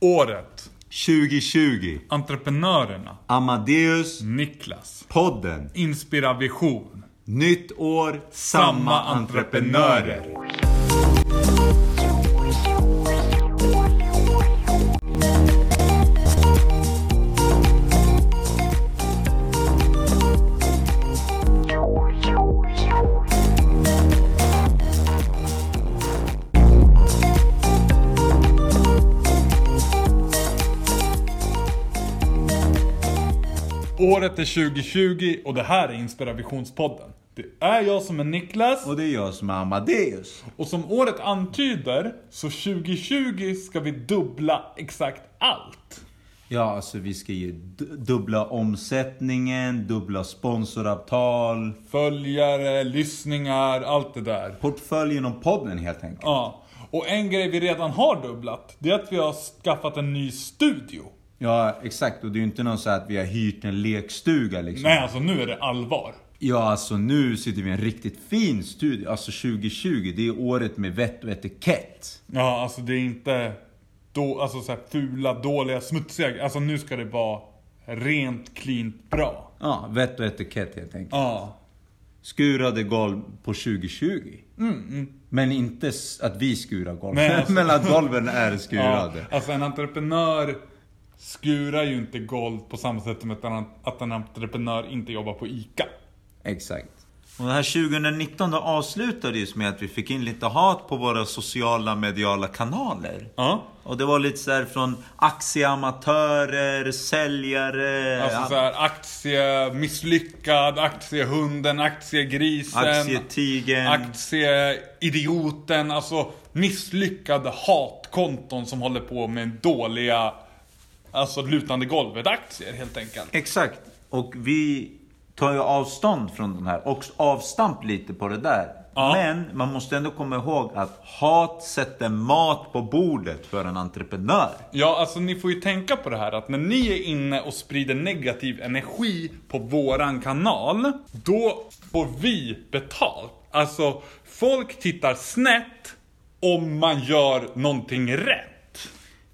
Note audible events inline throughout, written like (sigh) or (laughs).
Året. 2020. Entreprenörerna. Amadeus. Niklas. Podden. Inspiravision. Nytt år, samma entreprenörer. Året är 2020 och det här är Inspirationspodden. Det är jag som är Niklas Och det är jag som är Amadeus. och som året antyder så 2020 ska vi dubbla exakt allt. Ja, alltså vi ska ju dubbla omsättningen, dubbla sponsoravtal, Följare, lyssningar, allt det där. portföljen och podden helt enkelt. Ja. Och en grej vi redan har dubblat, det är att vi har skaffat en ny studio. Ja, exakt. Och det är ju inte någon så att vi har hyrt en lekstuga liksom. Nej, alltså nu är det allvar. Ja, alltså nu sitter vi i en riktigt fin studio. Alltså 2020, det är året med vett och etikett. Ja, alltså det är inte då, alltså så här fula, dåliga, smutsiga. Alltså nu ska det vara rent, cleant, bra. Ja, vett och etikett helt enkelt. Ja. Skurade golv på 2020. Men inte att vi skurar golv. Nej, (laughs) alltså- Men att golven är (laughs) ja. skurade. Alltså en entreprenör skurar ju inte golv på samma sätt som att en, att en entreprenör inte jobbar på ICA. Exakt. Och det här 2019 då avslutades med att vi fick in lite hat på våra sociala mediala kanaler. Ja. Och det var lite så här från aktieamatörer, säljare, Alltså så här, aktie misslyckad, aktiehunden, aktiegrisen. aktietigern. Aktieidioten, alltså misslyckade hatkonton som håller på med dåliga, alltså lutande golvet aktier helt enkelt. Exakt. Och vi tar ju avstånd från den här och avstamp lite på det där. Ja. Men man måste ändå komma ihåg att hat sätter mat på bordet för en entreprenör. Ja, alltså ni får ju tänka på det här att när ni är inne och sprider negativ energi på våran kanal, då får vi betalt. Alltså, folk tittar snett om man gör någonting rätt.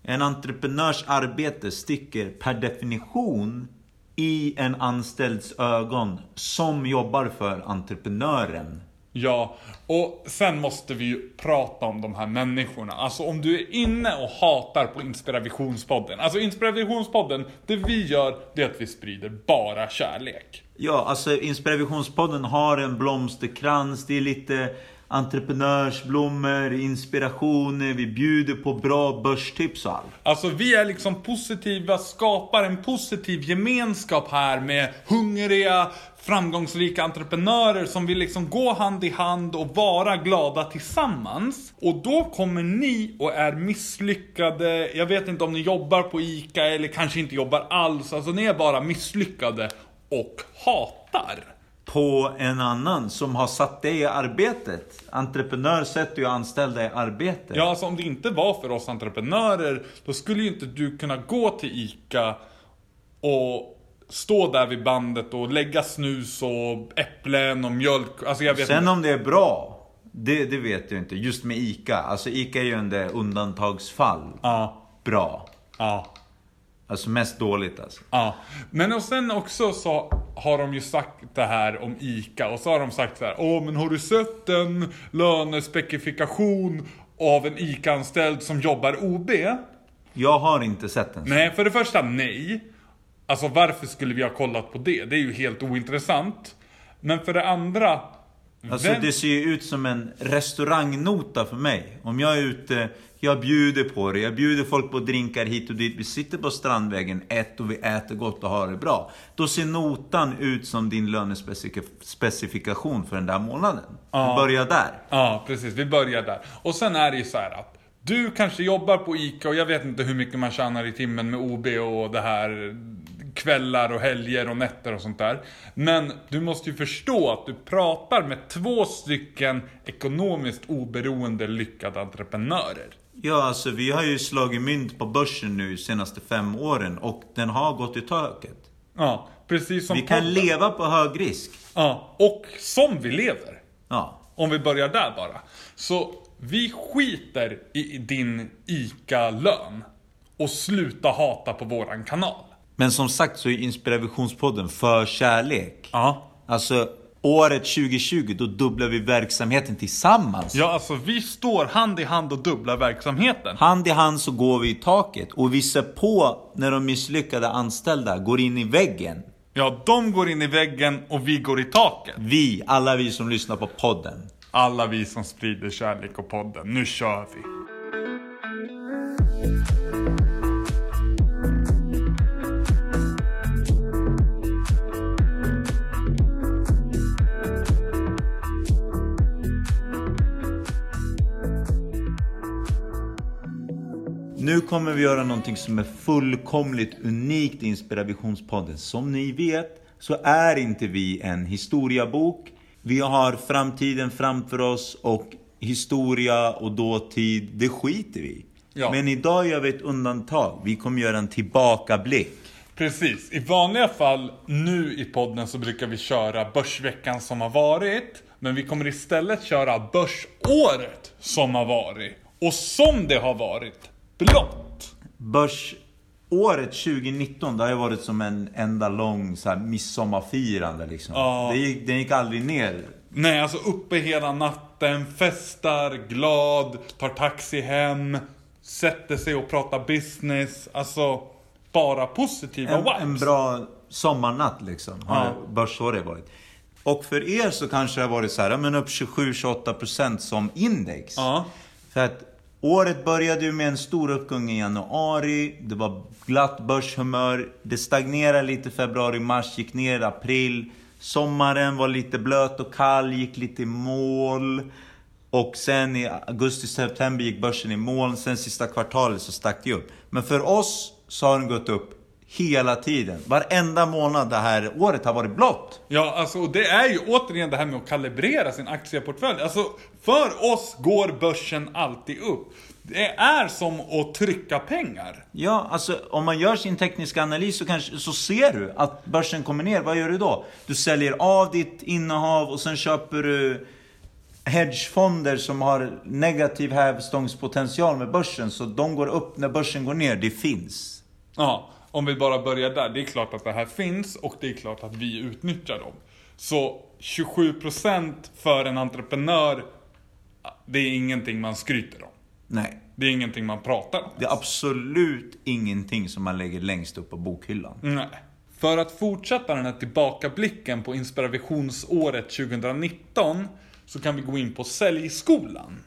En entreprenörs arbete sticker per definition i en anställds ögon som jobbar för entreprenören. Ja, och sen måste vi ju prata om de här människorna. Alltså om du är inne och hatar på Inspirationspodden. Alltså Inspirationspodden, det vi gör, det är att vi sprider bara kärlek. Ja, alltså Inspirationspodden har en blomsterkrans, det är lite entreprenörsblommor, inspirationer, vi bjuder på bra börstips och allt. Alltså vi är liksom positiva, skapar en positiv gemenskap här med hungriga, framgångsrika entreprenörer som vill liksom gå hand i hand och vara glada tillsammans. Och då kommer ni och är misslyckade, jag vet inte om ni jobbar på ICA eller kanske inte jobbar alls, alltså ni är bara misslyckade och hatar. På en annan som har satt dig i arbetet. Entreprenör sätter ju anställda i arbete. Ja, alltså om det inte var för oss entreprenörer, då skulle ju inte du kunna gå till ICA och stå där vid bandet och lägga snus och äpplen och mjölk. Alltså jag vet Sen inte. om det är bra, det, det vet jag inte. Just med ICA. Alltså ICA är ju en undantagsfall. Ja, Bra. ja, Alltså mest dåligt alltså. ja. Men och sen också så har de ju sagt det här om ICA och så har de sagt så här. Åh, men har du sett en lönespekifikation av en ICA-anställd som jobbar OB? Jag har inte sett den. Nej, för det första nej. Alltså varför skulle vi ha kollat på det? Det är ju helt ointressant. Men för det andra... Alltså vem- det ser ju ut som en restaurangnota för mig. Om jag är ute, jag bjuder på det. Jag bjuder folk på drinkar hit och dit. Vi sitter på Strandvägen 1 och vi äter gott och har det bra. Då ser notan ut som din lönespecifikation för den där månaden. Ja. Vi börjar där. Ja, precis. Vi börjar där. Och sen är det ju så här att du kanske jobbar på ICA och jag vet inte hur mycket man tjänar i timmen med OB och det här kvällar och helger och nätter och sånt där. Men du måste ju förstå att du pratar med två stycken ekonomiskt oberoende lyckade entreprenörer. Ja, alltså vi har ju slagit mynt på börsen nu de senaste fem åren och den har gått i taket. Ja, precis som Vi kan podden. leva på hög risk. Ja, och som vi lever. Ja. Om vi börjar där bara. Så vi skiter i din ICA-lön. och sluta hata på våran kanal. Men som sagt så är Inspirationspodden för kärlek. Ja. Alltså, året 2020, då dubblar vi verksamheten tillsammans. Ja, alltså vi står hand i hand och dubblar verksamheten. Hand i hand så går vi i taket och vi ser på när de misslyckade anställda går in i väggen. Ja, de går in i väggen och vi går i taket. Vi, alla vi som lyssnar på podden. Alla vi som sprider kärlek och podden. Nu kör vi. Nu kommer vi göra någonting som är fullkomligt unikt i Inspirationspodden. Som ni vet så är inte vi en historiabok. Vi har framtiden framför oss och historia och dåtid, det skiter vi. Ja. Men idag gör vi ett undantag. Vi kommer göra en tillbakablick. Precis. I vanliga fall nu i podden så brukar vi köra Börsveckan som har varit. Men vi kommer istället köra Börsåret som har varit. Och som det har varit. Blått. Börsåret 2019, det har ju varit som en enda lång så här, midsommarfirande liksom. Ja. Det gick, den gick aldrig ner. Nej, alltså uppe hela natten, festar, glad, tar taxi hem, sätter sig och pratar business. Alltså, bara positiva En, vibes. en bra sommarnatt liksom, har Ja. börsåret varit. Och för er så kanske det har varit så här, men upp 27-28% som index. Ja. För att året började ju med en stor uppgång i januari. Det var glatt börshumör. Det stagnerade lite februari, mars, gick ner i april. Sommaren var lite blöt och kall, gick lite i mål. Och sen i augusti, september gick börsen i mål. Sen sista kvartalet så stack det upp. Men för oss så har den gått upp hela tiden. Varenda månad det här året har varit blått. Ja, alltså och det är ju återigen det här med att kalibrera sin aktieportfölj. Alltså, för oss går börsen alltid upp. Det är som att trycka pengar. Ja, alltså om man gör sin tekniska analys så, kanske, så ser du att börsen kommer ner. Vad gör du då? Du säljer av ditt innehav och sen köper du hedgefonder som har negativ hävstångspotential med börsen. Så de går upp när börsen går ner. Det finns. Ja, om vi bara börjar där. Det är klart att det här finns och det är klart att vi utnyttjar dem. Så 27% för en entreprenör, det är ingenting man skryter om. Nej. Det är ingenting man pratar om. Det är absolut ingenting som man lägger längst upp på bokhyllan. Nej. För att fortsätta den här tillbakablicken på inspirationsåret 2019 så kan vi gå in på Säljskolan.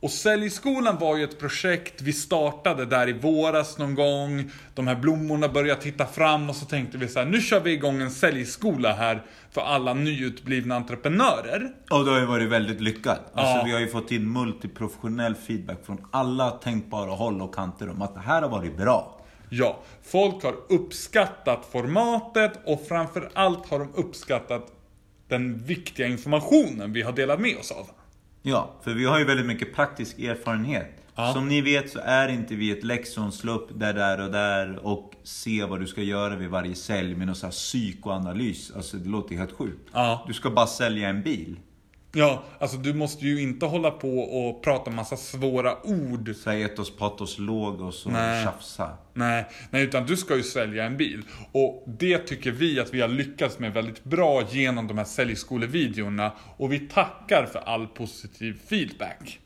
Och Säljskolan var ju ett projekt vi startade där i våras någon gång. De här blommorna började titta fram och så tänkte vi så här, nu kör vi igång en säljskola här för alla nyutblivna entreprenörer. Och det har ju varit väldigt lyckat. Alltså Ja. vi har ju fått in multiprofessionell feedback från alla tänkbara håll och kanter om att det här har varit bra. Ja, folk har uppskattat formatet och framför allt har de uppskattat den viktiga informationen vi har delat med oss av. Ja, för vi har ju väldigt mycket praktisk erfarenhet. Ja. Som ni vet så är inte vi ett upp där, där och där och se vad du ska göra vid varje sälj med någon sån här psykoanalys. Alltså det låter helt sjukt. Ja. Du ska bara sälja en bil. Ja, alltså du måste ju inte hålla på och prata massa svåra ord. Här etos, patos, logos och Nej. tjafsa. Nej, nej, utan du ska ju sälja en bil. Och det tycker vi att vi har lyckats med väldigt bra genom de här säljskolevideorna. Och vi tackar för all positiv feedback.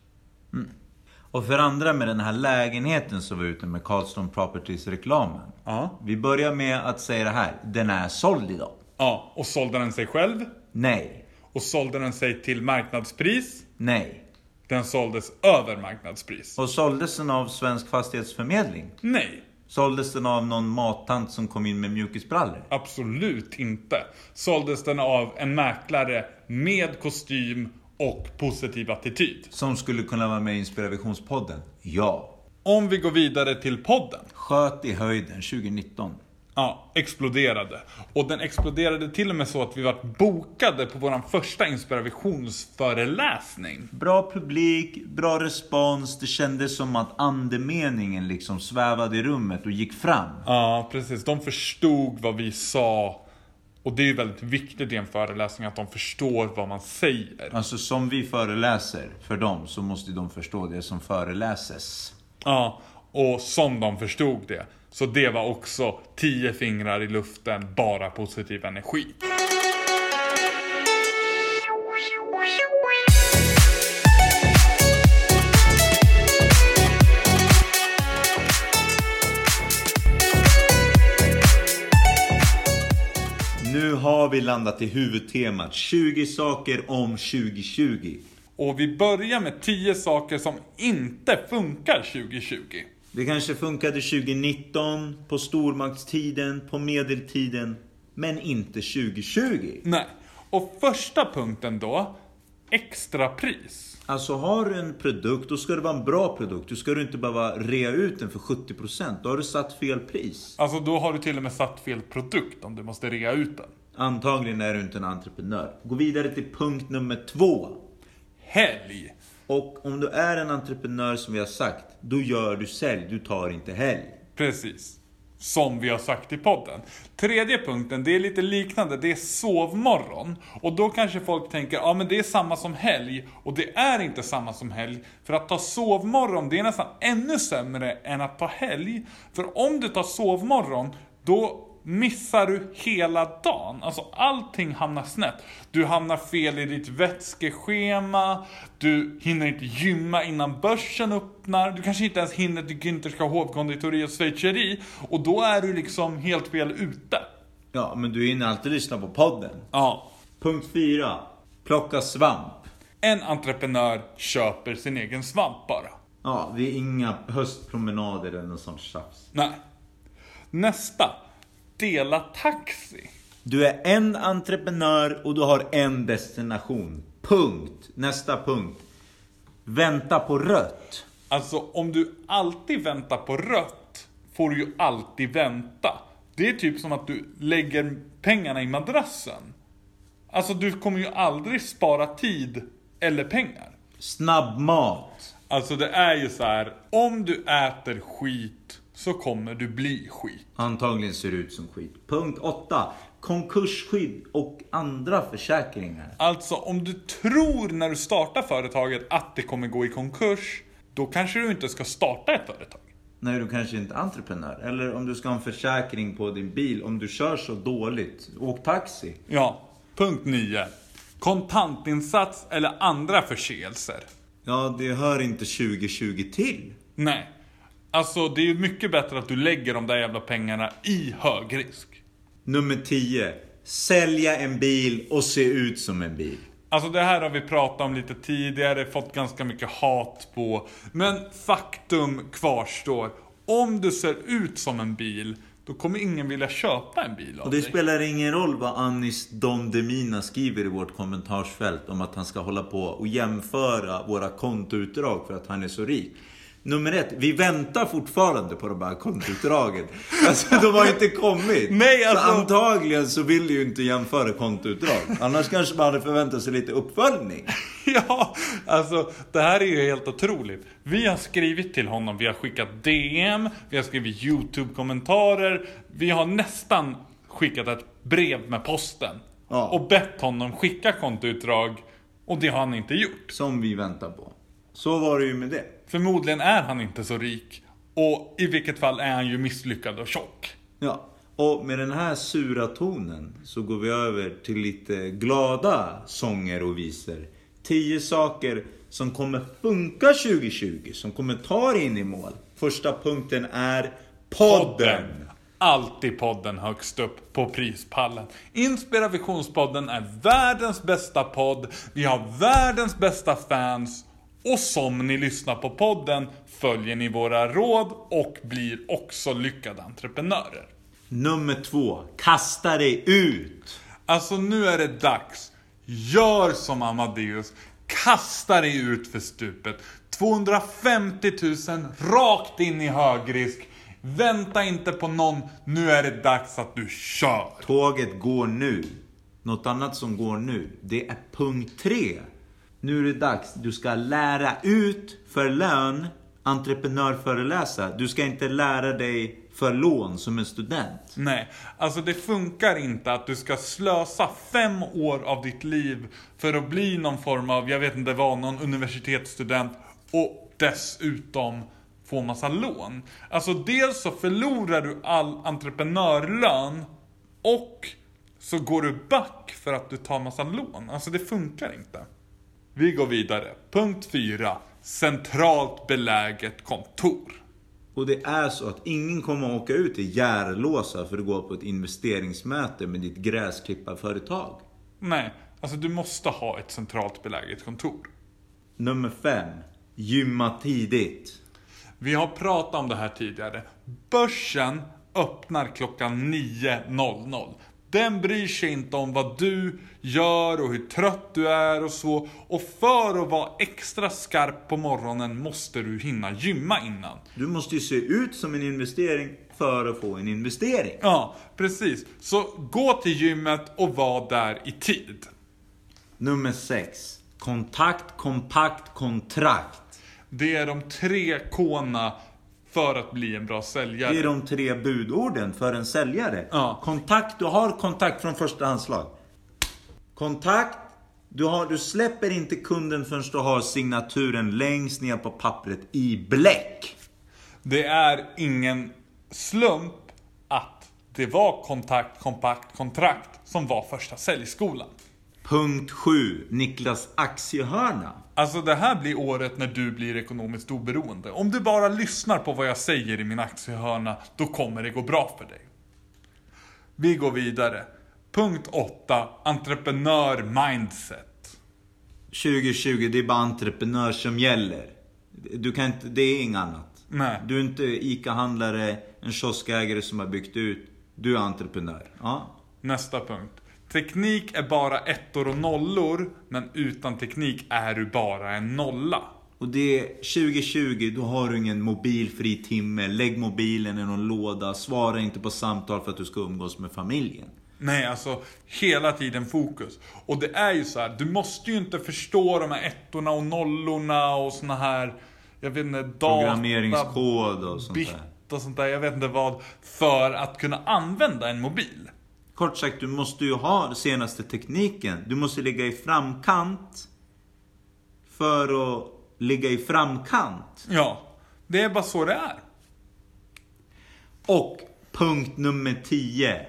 Och för andra med den här lägenheten som var ute med Carlstone Properties-reklamen. Ja. Vi börjar med att säga det här. Den är såld idag. Ja, och sålde den sig själv. Nej. Och sålde den sig till marknadspris. Nej. Den såldes över marknadspris. Och såldes den av Svensk Fastighetsförmedling? Nej, Såldes den av någon mattant som kom in med mjukisbrallor? absolut inte. Såldes den av en mäklare med kostym och positiv attityd. Som skulle kunna vara med i Inspirationspodden? Ja. Om vi går vidare till podden. Sköt i höjden 2019. Ja, exploderade. Och den exploderade till och med så att vi var bokade på vår första inspirationsföreläsning. Bra publik, bra respons. Det kändes som att andemeningen liksom svävade i rummet och gick fram. Ja, precis. De förstod vad vi sa. Och det är ju väldigt viktigt i en föreläsning att de förstår vad man säger. Alltså som vi föreläser för dem så måste de förstå det som föreläses. Ja, Och som de förstod det. Så det var också tio fingrar i luften, bara positiv energi. Nu har vi landat i huvudtemat 20 saker om 2020. Och vi börjar med 10 saker som inte funkar 2020. Det kanske funkade 2019, på stormaktstiden, på medeltiden, men inte 2020. Nej. Och första punkten då, extrapris. Alltså har du en produkt, då ska det vara en bra produkt. Du ska du inte behöva rea ut den för 70%. Då har du satt fel pris. Alltså då har du till och med satt fel produkt om du måste rea ut den. Antagligen är du inte en entreprenör. Gå vidare till punkt nummer två. Helg. Och om du är en entreprenör som vi har sagt, då gör du sälj, du tar inte helg. Precis. Som vi har sagt i podden. Tredje punkten, det är lite liknande. Det är sovmorgon. Och då kanske folk tänker, ja men det är samma som helg. Och det är inte samma som helg. För att ta sovmorgon, det är nästan ännu sämre än att ta helg. För om du tar sovmorgon, då missar du hela dagen. Alltså allting hamnar snett. Du hamnar fel i ditt vätskeschema, du hinner inte gymma innan börsen öppnar, du kanske inte ens hinner till Günterska hovkonditori och schweizeri. Och då är du liksom helt fel ute. Ja, men du hinner alltid lyssna på podden. Ja. Punkt fyra. Plocka svamp. En entreprenör köper sin egen svamp bara. Ja, det är inga höstpromenader eller något sånt tjafs. Nej. Nästa. Dela taxi. Du är en entreprenör och du har en destination. Punkt. Nästa punkt. Vänta på rött. Alltså om du alltid väntar på rött får du ju alltid vänta. Det är typ som att du lägger pengarna i madrassen. Alltså du kommer ju aldrig spara tid eller pengar. Snabbmat. Alltså det är ju så här, om du äter skit så kommer du bli skit. Antagligen ser det ut som skit. Punkt 8. Konkursskydd och andra försäkringar. Alltså om du tror när du startar företaget att det kommer gå i konkurs, då kanske du inte ska starta ett företag. Nej, du kanske inte är entreprenör. Eller om du ska ha en försäkring på din bil. Om du kör så dåligt. Åk taxi. Ja, punkt 9. Kontantinsats eller andra förseelser. Ja, det hör inte 2020 till. Nej. Alltså det är ju mycket bättre att du lägger de där jävla pengarna i hög risk. Nummer 10. Sälja en bil och se ut som en bil. Alltså det här har vi pratat om lite tidigare, fått ganska mycket hat på. Men faktum kvarstår. Om du ser ut som en bil, då kommer ingen vilja köpa en bil av Och det dig. spelar ingen roll vad Anis Don Demina skriver i vårt kommentarsfält om att han ska hålla på och jämföra våra kontoutdrag för att han är så rik. Nummer ett, vi väntar fortfarande på de här kontoutdragen. (laughs) Alltså de har inte kommit. Nej, alltså- Så antagligen så vill du ju inte jämföra kontoutdrag. Annars kanske man hade förväntat sig lite uppföljning. (laughs) Ja, alltså det här är ju helt otroligt. Vi har skrivit till honom, vi har skickat DM, vi har skrivit YouTube-kommentarer. Vi har nästan skickat ett brev med posten. Ja. Och bett honom skicka kontoutdrag. Och det har han inte gjort. Som vi väntar på. Så var det ju med det. Förmodligen är han inte så rik. Och i vilket fall är han ju misslyckad och tjock. Ja, och med den här sura tonen så går vi över till lite glada sånger och visor. Tio saker som kommer funka 2020, som kommer ta dig in i mål. Första punkten är podden. Alltid podden högst upp på prispallen. Inspirationspodden är världens bästa podd. Vi har världens bästa fans. Och som ni lyssnar på podden följer ni våra råd och blir också lyckade entreprenörer. Nummer två, kasta dig ut. Alltså nu är det dags. Gör som Amadeus. Kasta dig ut för stupet. 250 000 rakt in i högrisk. Vänta inte på någon. Nu är det dags att du kör. Tåget går nu. Något annat som går nu, det är punkt tre. Nu är det dags. Du ska lära ut för lön, entreprenörföreläsa. Du ska inte lära dig för lån som en student. Nej, alltså det funkar inte att du ska slösa fem år av ditt liv för att bli någon form av, jag vet inte vad, någon universitetsstudent och dessutom få massa lån. Alltså dels så förlorar du all entreprenörlön och så går du back för att du tar massa lån. Alltså det funkar inte. Vi går vidare. Punkt 4. Centralt beläget kontor. Och det är så att ingen kommer att åka ut till Järlåsa för att gå på ett investeringsmöte med ditt gräsklipparföretag. Nej, alltså du måste ha ett centralt beläget kontor. Nummer 5. Gymma tidigt. Vi har pratat om det här tidigare. Börsen öppnar klockan 9.00. Den bryr sig inte om vad du gör och hur trött du är och så. Och för att vara extra skarp på morgonen måste du hinna gymma innan. Du måste ju se ut som en investering för att få en investering. Ja, precis. Så gå till gymmet och var där i tid. Nummer 6. Kontakt, kompakt, kontrakt. Det är de tre K'na för att bli en bra säljare. Det är de tre budorden för en säljare. Ja. Kontakt, du har kontakt från första handslag. Kontakt, du, har, du släpper inte kunden förrän du har signaturen längst ner på pappret i bläck. Det är ingen slump att det var kontakt, kompakt, kontrakt som var första säljskolan. Punkt 7. Niklas aktiehörna. Alltså det här blir året när du blir ekonomiskt oberoende. Om du bara lyssnar på vad jag säger i min aktiehörna, då kommer det gå bra för dig. Vi går vidare. Punkt 8. Entreprenör mindset. 2020, det är bara entreprenör som gäller. Du kan inte, det är inget annat. Nej. Du är inte ICA-handlare, en kioskägare som har byggt ut. Du är entreprenör. Ja. Nästa punkt. Teknik är bara ettor och nollor, men utan teknik är du bara en nolla. Och det är 2020, då har du ingen mobilfri timme. Lägg mobilen i någon låda. Svara inte på samtal för att du ska umgås med familjen. Nej, alltså hela tiden fokus. Och det är ju så här, du måste ju inte förstå de här ettorna och nollorna och såna här, jag vet inte, data, Programmeringskod och sånt där. och sånt där, jag vet inte vad, för att kunna använda en mobil. Kort sagt, du måste ju ha den senaste tekniken. Du måste ligga i framkant för att ligga i framkant. Ja, det är bara så det är. Och punkt nummer 10.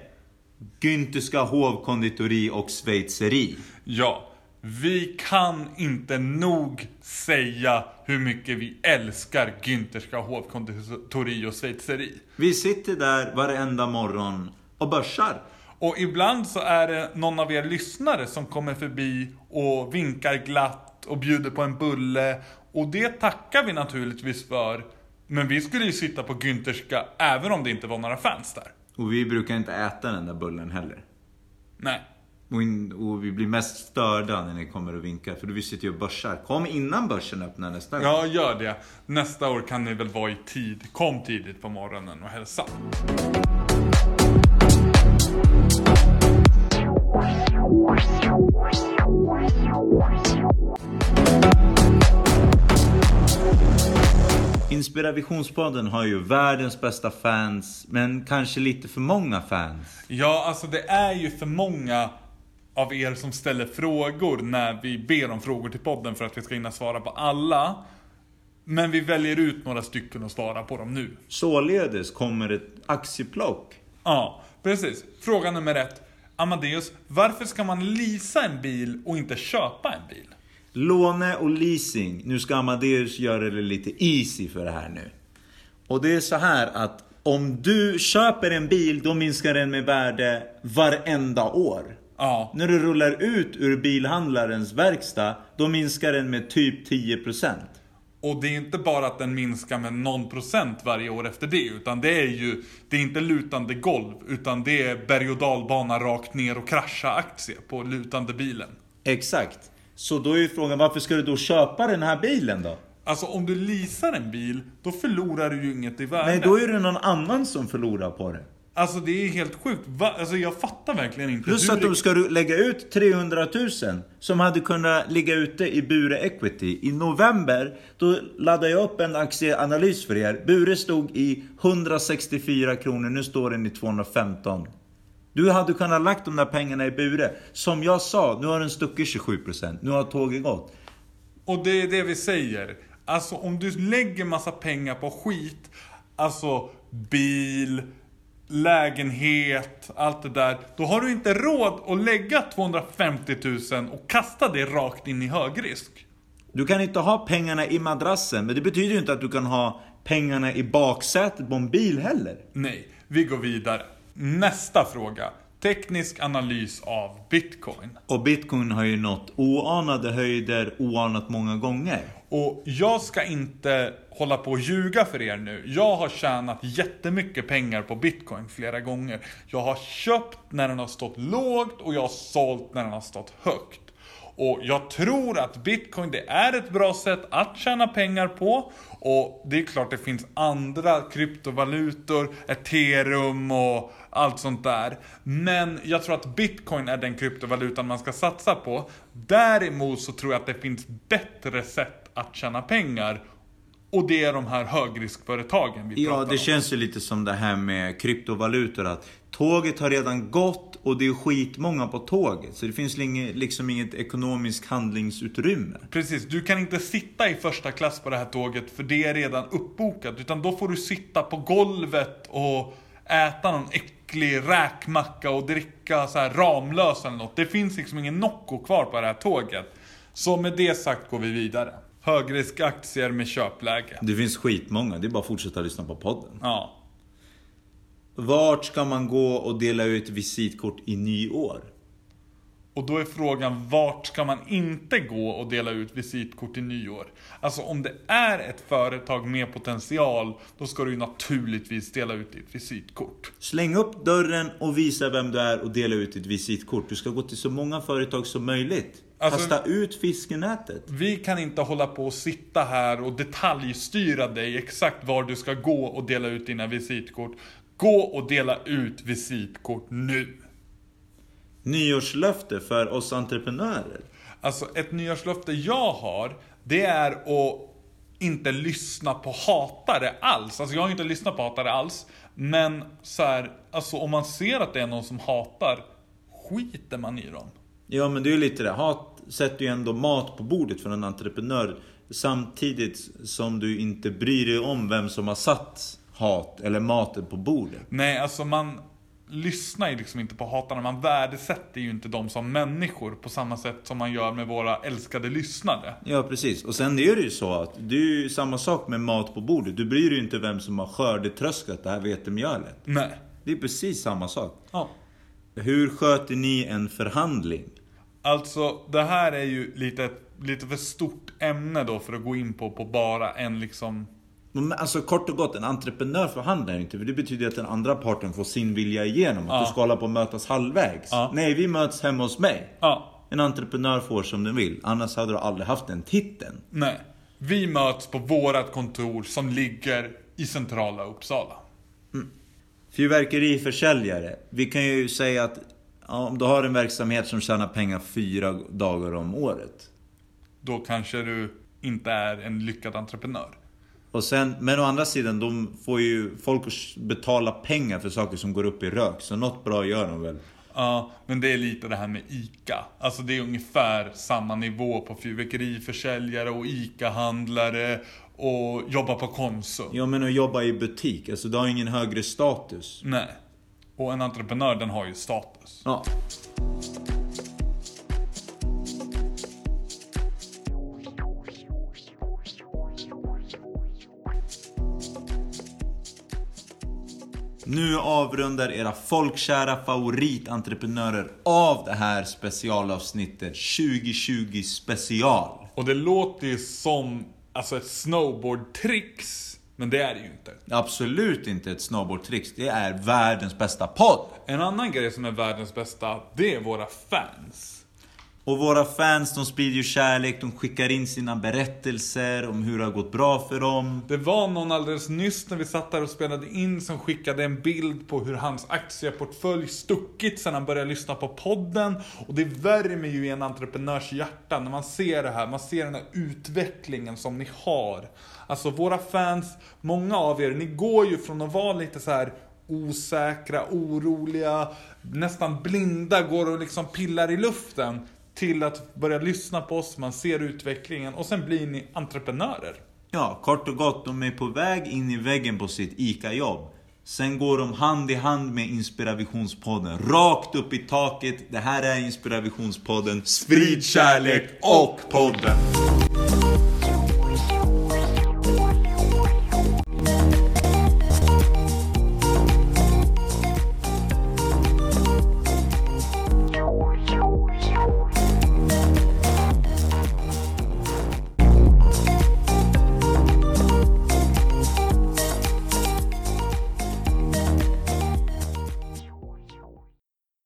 Güntherska hovkonditori och schweizeri. Ja, vi kan inte nog säga hur mycket vi älskar Günterska hovkonditori och schweizeri. Vi sitter där varenda morgon och börsar. Och ibland så är det någon av er lyssnare som kommer förbi och vinkar glatt och bjuder på en bulle. Och det tackar vi naturligtvis för. Men vi skulle ju sitta på Günterska även om det inte var några fans där. Och vi brukar inte äta den där bullen heller. Nej. Och, in, och vi blir mest störda när ni kommer och vinkar. För vi sitter ju och börsar. Kom innan börsen öppnar nästa gång. Ja, gör det. Nästa år kan ni väl vara i tid. Kom tidigt på morgonen och hälsa. Inspirationspodden har ju världens bästa fans, men kanske lite för många fans. Ja, alltså det är ju för många av er som ställer frågor när vi ber om frågor till podden för att vi ska hinna svara på alla. Men vi väljer ut några stycken och svarar på dem nu. Således kommer ett aktieplock. Ja, precis. Fråga nummer ett. Amadeus, varför ska man leasa en bil och inte köpa en bil? Låne och leasing. Nu ska Amadeus göra det lite easy för det här nu. Och det är så här att om du köper en bil, då minskar den med värde varenda år. Ja, När du rullar ut ur bilhandlarens verkstad, då minskar den med typ 10%. Och det är inte bara att den minskar med någon procent varje år efter det, utan det är ju, det är inte lutande golv, utan det är berg och dalbana rakt ner och krascha aktie på lutande bilen. Exakt. Så då är ju frågan, varför ska du då köpa den här bilen då? Alltså om du leasar en bil, då förlorar du ju inget i värde. Nej, då är det någon annan som förlorar på det. Alltså det är helt sjukt. Va? Alltså jag fattar verkligen inte Plus att de ska lägga ut 300 000 som hade kunnat ligga ute i Bure Equity. I november, då laddade jag upp en aktieanalys för er. Bure stod i 164 kronor, nu står den i 215. Du hade kunnat lagt de där pengarna i Bure. Som jag sa, nu har den stuckit 27%. Nu har tåget gått. Och det är det vi säger. Alltså om du lägger massa pengar på skit, alltså bil, lägenhet, allt det där. Då har du inte råd att lägga 250 000 och kasta det rakt in i högrisk. Du kan inte ha pengarna i madrassen, men det betyder ju inte att du kan ha pengarna i baksätet på en bil heller. Nej, vi går vidare. Nästa fråga. Teknisk analys av bitcoin. Och bitcoin har ju nått oanade höjder oanat många gånger. Och jag ska inte hålla på och ljuga för er nu. Jag har tjänat jättemycket pengar på bitcoin flera gånger. Jag har köpt när den har stått lågt och jag har sålt när den har stått högt. Och jag tror att bitcoin det är ett bra sätt att tjäna pengar på. Och det är klart det finns andra kryptovalutor, ethereum och allt sånt där. Men jag tror att bitcoin är den kryptovalutan man ska satsa på. Däremot så tror jag att det finns bättre sätt att tjäna pengar. Och det är de här högriskföretagen vi pratar Ja, om. det känns ju lite som det här med kryptovalutor. Att tåget har redan gått och det är skitmånga på tåget. Så det finns inget, liksom inget ekonomiskt handlingsutrymme. Precis, du kan inte sitta i första klass på det här tåget för det är redan uppbokat. Utan då får du sitta på golvet och äta någon äcklig räkmacka och dricka så här Ramlös eller något. Det finns liksom ingen Nocco kvar på det här tåget. Så med det sagt går vi vidare. Högriskaktier med köpläge. Det finns skitmånga, det är bara att fortsätta lyssna på podden. Ja. Vart ska man gå och dela ut visitkort i nyår? Och då är frågan, vart ska man inte gå och dela ut visitkort i nyår? Alltså om det är ett företag med potential, då ska du ju naturligtvis dela ut ditt visitkort. Släng upp dörren och visa vem du är och dela ut ditt visitkort. Du ska gå till så många företag som möjligt. Alltså- Kasta ut fiskenätet. Vi kan inte hålla på och sitta här och detaljstyra dig exakt var du ska gå och dela ut dina visitkort. Gå och dela ut visitkort nu! Nyårslöfte för oss entreprenörer. Alltså ett nyårslöfte jag har, det är att inte lyssna på hatare alls. Alltså jag har inte lyssnat på hatare alls. Men så här, alltså om man ser att det är någon som hatar, skiter man i dem. Ja men det är ju lite det. Hat sätter ju ändå mat på bordet för en entreprenör. Samtidigt som du inte bryr dig om vem som har satt hat eller maten på bordet. Nej, alltså man lyssnar ju liksom inte på hatarna. Man värdesätter ju inte dem som människor på samma sätt som man gör med våra älskade lyssnare. Ja precis. Och sen är det ju så att det är ju samma sak med mat på bordet. Du bryr dig ju inte vem som har skördetröskat det här vetemjölet. Nej. Det är precis samma sak. Ja. Hur sköter ni en förhandling? Alltså, det här är ju lite, lite för stort ämne då för att gå in på, på bara en liksom... Men Alltså kort och gott, en entreprenör förhandlar ju inte. För det betyder att den andra parten får sin vilja igenom. Att Ja. du ska hålla på att mötas halvvägs. Ja. Nej, vi möts hemma hos mig. Ja, En entreprenör får som den vill. Annars hade du aldrig haft den titeln. nej. Vi möts på vårat kontor som ligger i centrala Uppsala. Fyrverkeriförsäljare. Vi kan ju säga att ja, om du har en verksamhet som tjänar pengar fyra dagar om året. Då kanske du inte är en lyckad entreprenör. Och sen, men å andra sidan, de får ju folk att betala pengar för saker som går upp i rök. Så något bra gör de väl. Ja, men det är lite det här med ICA. Alltså det är ungefär samma nivå på fyrverkeriförsäljare och ICA-handlare och jobba på Konsum. Ja men att jobba i butik, alltså du har ingen högre status. Nej. Och en entreprenör den har ju status. Ja. Nu avrundar era folkkära favoritentreprenörer av det här specialavsnittet 2020 special. Och det låter ju som alltså ett snowboardtricks. Men det är det ju inte. Absolut inte ett snowboardtricks, det är världens bästa podd. En annan grej som är världens bästa, det är våra fans. Och våra fans de sprider ju kärlek, de skickar in sina berättelser om hur det har gått bra för dem. Det var någon alldeles nyss när vi satt där och spelade in som skickade en bild på hur hans aktieportfölj stuckit sedan han började lyssna på podden. Och det värmer ju i en entreprenörs hjärta när man ser det här. Man ser den här utvecklingen som ni har. Alltså våra fans, många av er, ni går ju från att vara lite så här osäkra, oroliga, nästan blinda, går och liksom pillar i luften till att börja lyssna på oss, man ser utvecklingen och sen blir ni entreprenörer. Ja, kort och gott, de är på väg in i väggen på sitt ICA-jobb. Sen går de hand i hand med Inspiravisionspodden, Rakt upp i taket. Det här är Inspiravisionspodden, Sprid kärlek och podden.